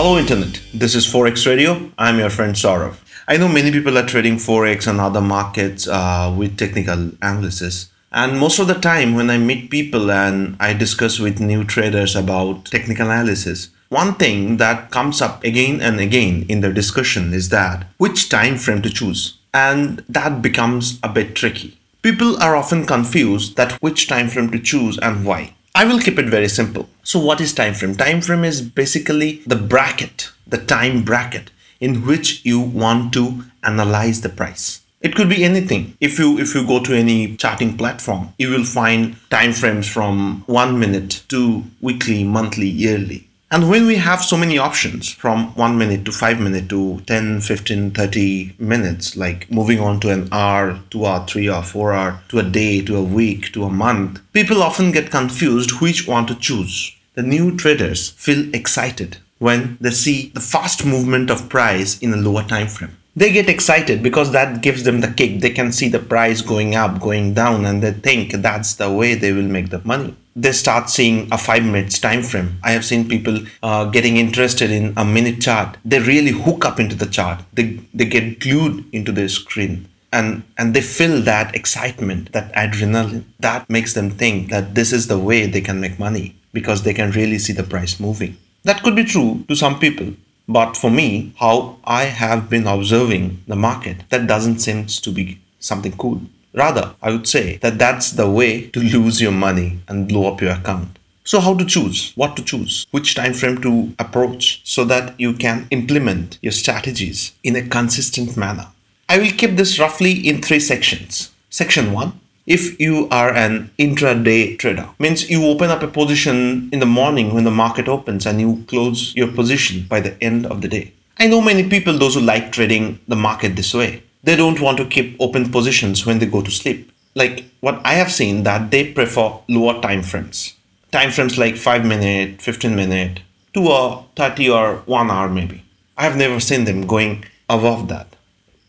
Hello, Internet. This is Forex Radio. I'm your friend Saurav. I know many people are trading Forex and other markets uh, with technical analysis. And most of the time, when I meet people and I discuss with new traders about technical analysis, one thing that comes up again and again in the discussion is that which time frame to choose. And that becomes a bit tricky. People are often confused that which time frame to choose and why. I will keep it very simple. So what is time frame? Time frame is basically the bracket, the time bracket in which you want to analyze the price. It could be anything. If you if you go to any charting platform, you will find time frames from 1 minute to weekly, monthly, yearly. And when we have so many options from 1 minute to 5 minute to 10, 15, 30 minutes, like moving on to an hour, 2 hour, 3 hour, 4 hour, to a day, to a week, to a month, people often get confused which one to choose. The new traders feel excited when they see the fast movement of price in a lower time frame they get excited because that gives them the kick. They can see the price going up, going down, and they think that's the way they will make the money. They start seeing a five minutes time frame. I have seen people uh, getting interested in a minute chart. They really hook up into the chart. They they get glued into the screen. And, and they feel that excitement, that adrenaline, that makes them think that this is the way they can make money because they can really see the price moving. That could be true to some people, but for me, how I have been observing the market, that doesn't seem to be something cool. Rather, I would say that that's the way to lose your money and blow up your account. So how to choose? What to choose? Which time frame to approach so that you can implement your strategies in a consistent manner. I will keep this roughly in three sections. Section 1 if you are an intraday trader. Means you open up a position in the morning when the market opens and you close your position by the end of the day. I know many people those who like trading the market this way they don't want to keep open positions when they go to sleep. Like what i have seen that they prefer lower time frames. Time frames like 5 minute 15 minute 2 or 30 or 1 hour maybe. I have never seen them going above that.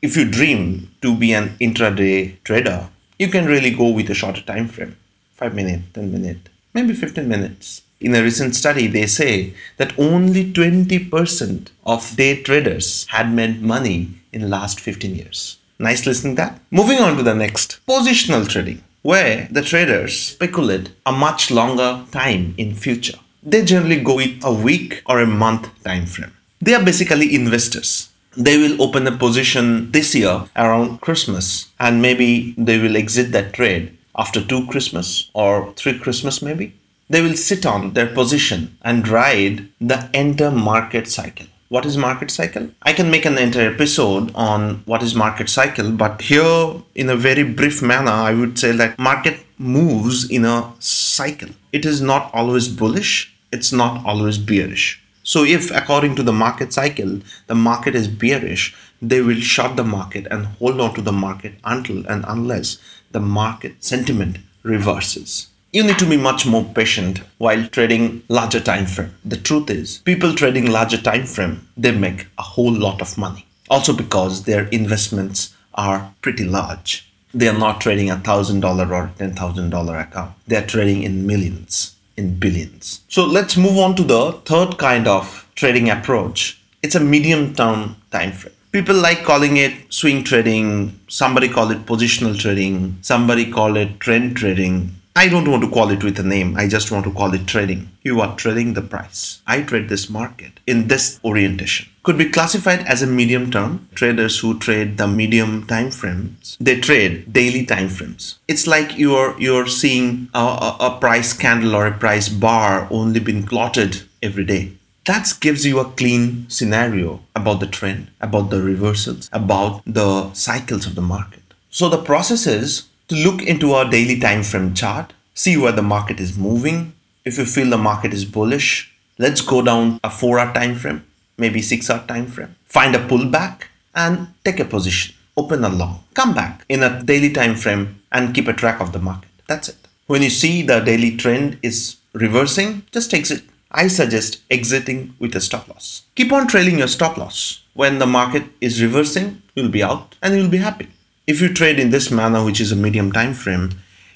If you dream to be an intraday trader you can really go with a shorter time frame 5 minutes 10 minutes maybe 15 minutes. In a recent study they say that only 20% of day traders had made money in the last 15 years. Nice listening that? Moving on to the next. Positional trading where the traders speculate a much longer time in future. They generally go with a week or a month time frame. They are basically investors they will open a position this year around Christmas and maybe they will exit that trade after two Christmas or three Christmas maybe. They will sit on their position and ride the entire market cycle. What is market cycle? I can make an entire episode on what is market cycle, but here in a very brief manner, I would say that market moves in a cycle. It is not always bullish, it's not always bearish so, if according to the market cycle, the market is bearish, they will short the market and hold on to the market until and unless the market sentiment reverses. You need to be much more patient while trading larger time frame. The truth is, people trading larger time frame, they make a whole lot of money. Also because their investments are pretty large. They are not trading a thousand dollar or ten thousand dollar account. They are trading in millions in billions. So let's move on to the third kind of trading approach. It's a medium term time frame. People like calling it swing trading, somebody call it positional trading, somebody call it trend trading, I don't want to call it with a name. I just want to call it trading. You are trading the price. I trade this market in this orientation. Could be classified as a medium term. Traders who trade the medium time frames, they trade daily time frames. It's like you're you're seeing a, a, a price candle or a price bar only being plotted every day. That gives you a clean scenario about the trend, about the reversals, about the cycles of the market. So the process is to look into our daily time frame chart, see where the market is moving. If you feel the market is bullish, let's go down a 4 hour time frame, maybe 6 hour time frame. Find a pullback and take a position. Open a long. Come back in a daily time frame and keep a track of the market. That's it. When you see the daily trend is reversing, just exit. I suggest exiting with a stop loss. Keep on trailing your stop loss. When the market is reversing, you'll be out and you'll be happy. If you trade in this manner, which is a medium time frame,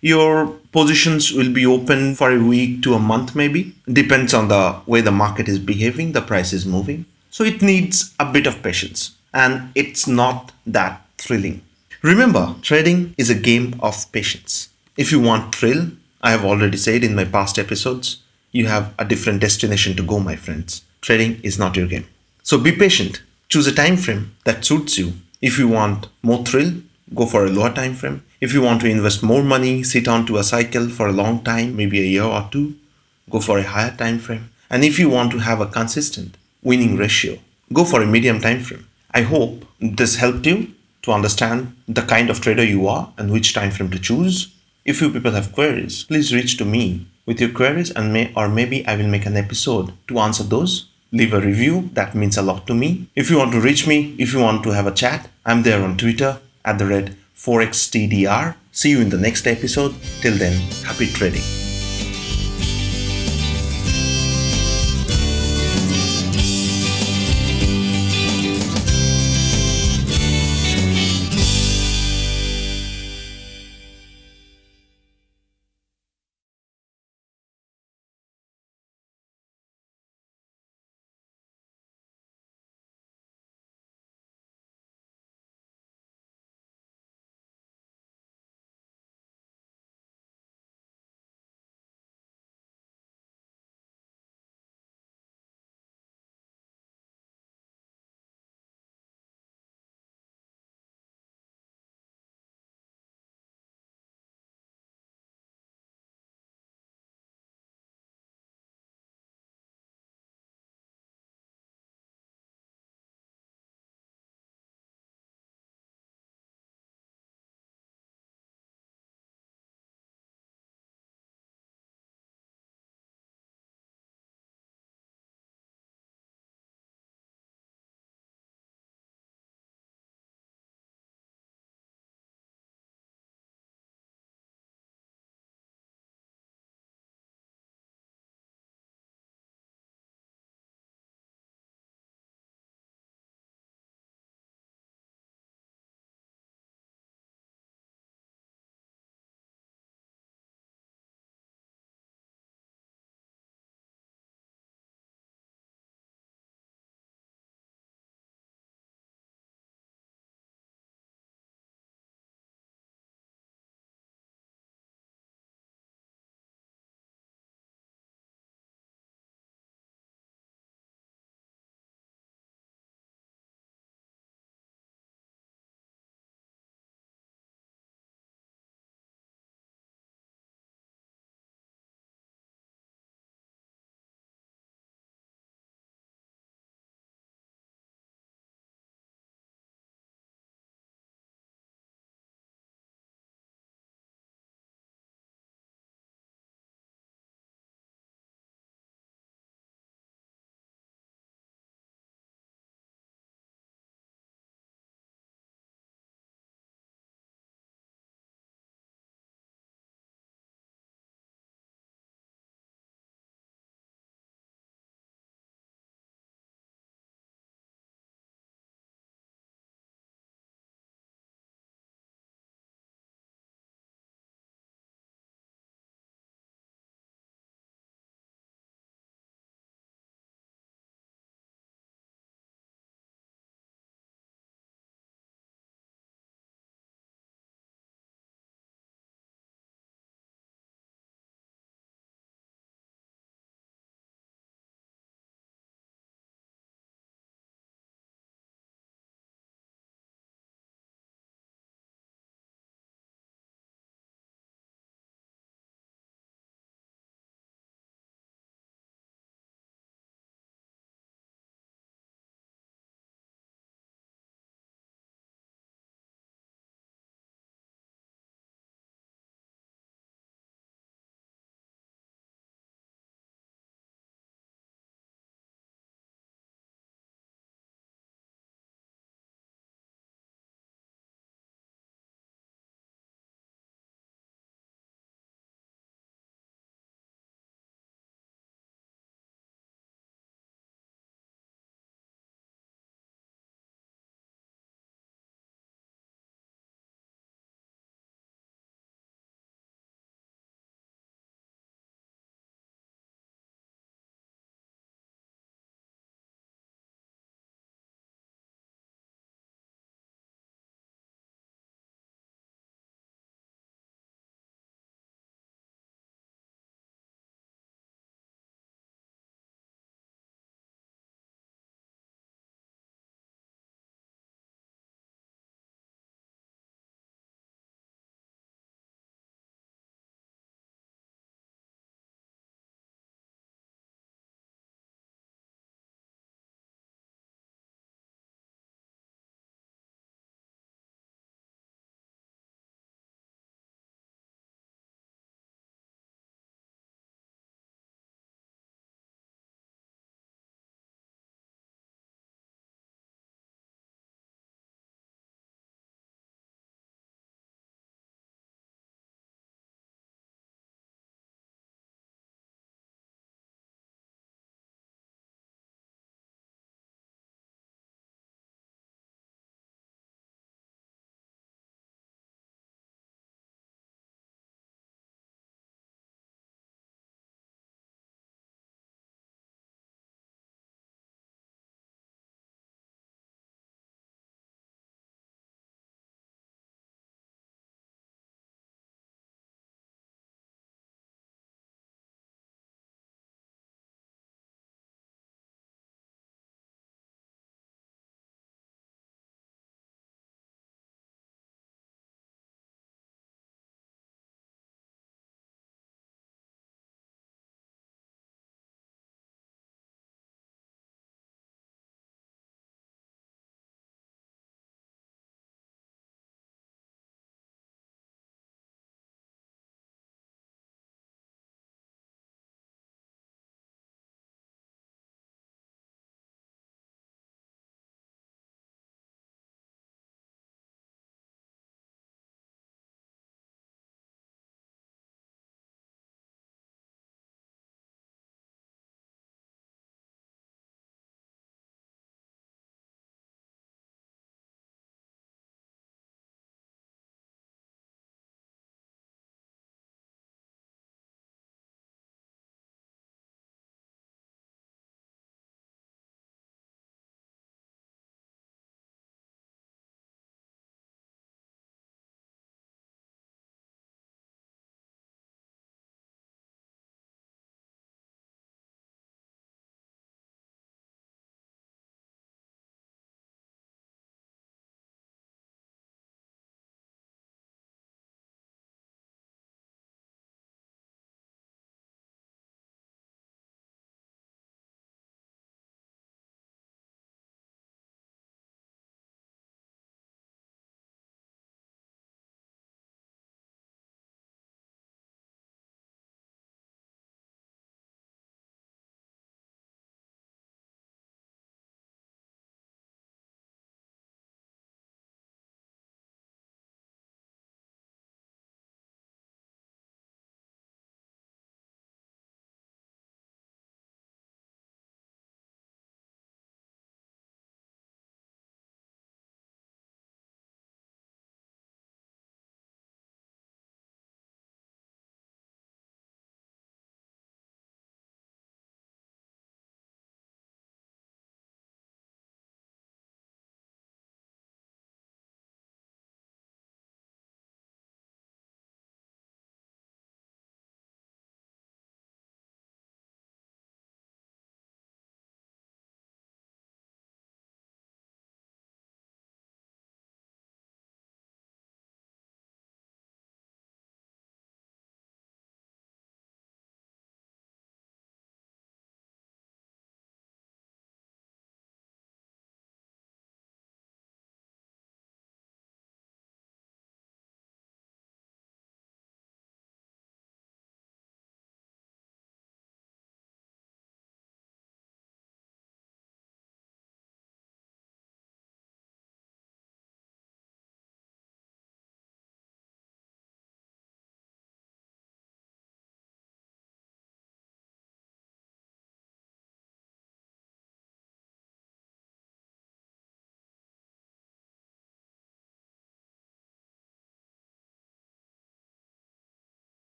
your positions will be open for a week to a month maybe depends on the way the market is behaving the price is moving so it needs a bit of patience and it's not that thrilling. Remember trading is a game of patience. If you want thrill i have already said in my past episodes you have a different destination to go my friends. Trading is not your game. So be patient. Choose a time frame that suits you. If you want more thrill go for a lower time frame. If you want to invest more money, sit onto a cycle for a long time, maybe a year or two, go for a higher time frame. And if you want to have a consistent winning ratio, go for a medium time frame. I hope this helped you to understand the kind of trader you are and which time frame to choose. If you people have queries, please reach to me with your queries and may or maybe I will make an episode to answer those. Leave a review, that means a lot to me. If you want to reach me, if you want to have a chat, I'm there on Twitter at the red 4xtdr. See you in the next episode. Till then, happy trading.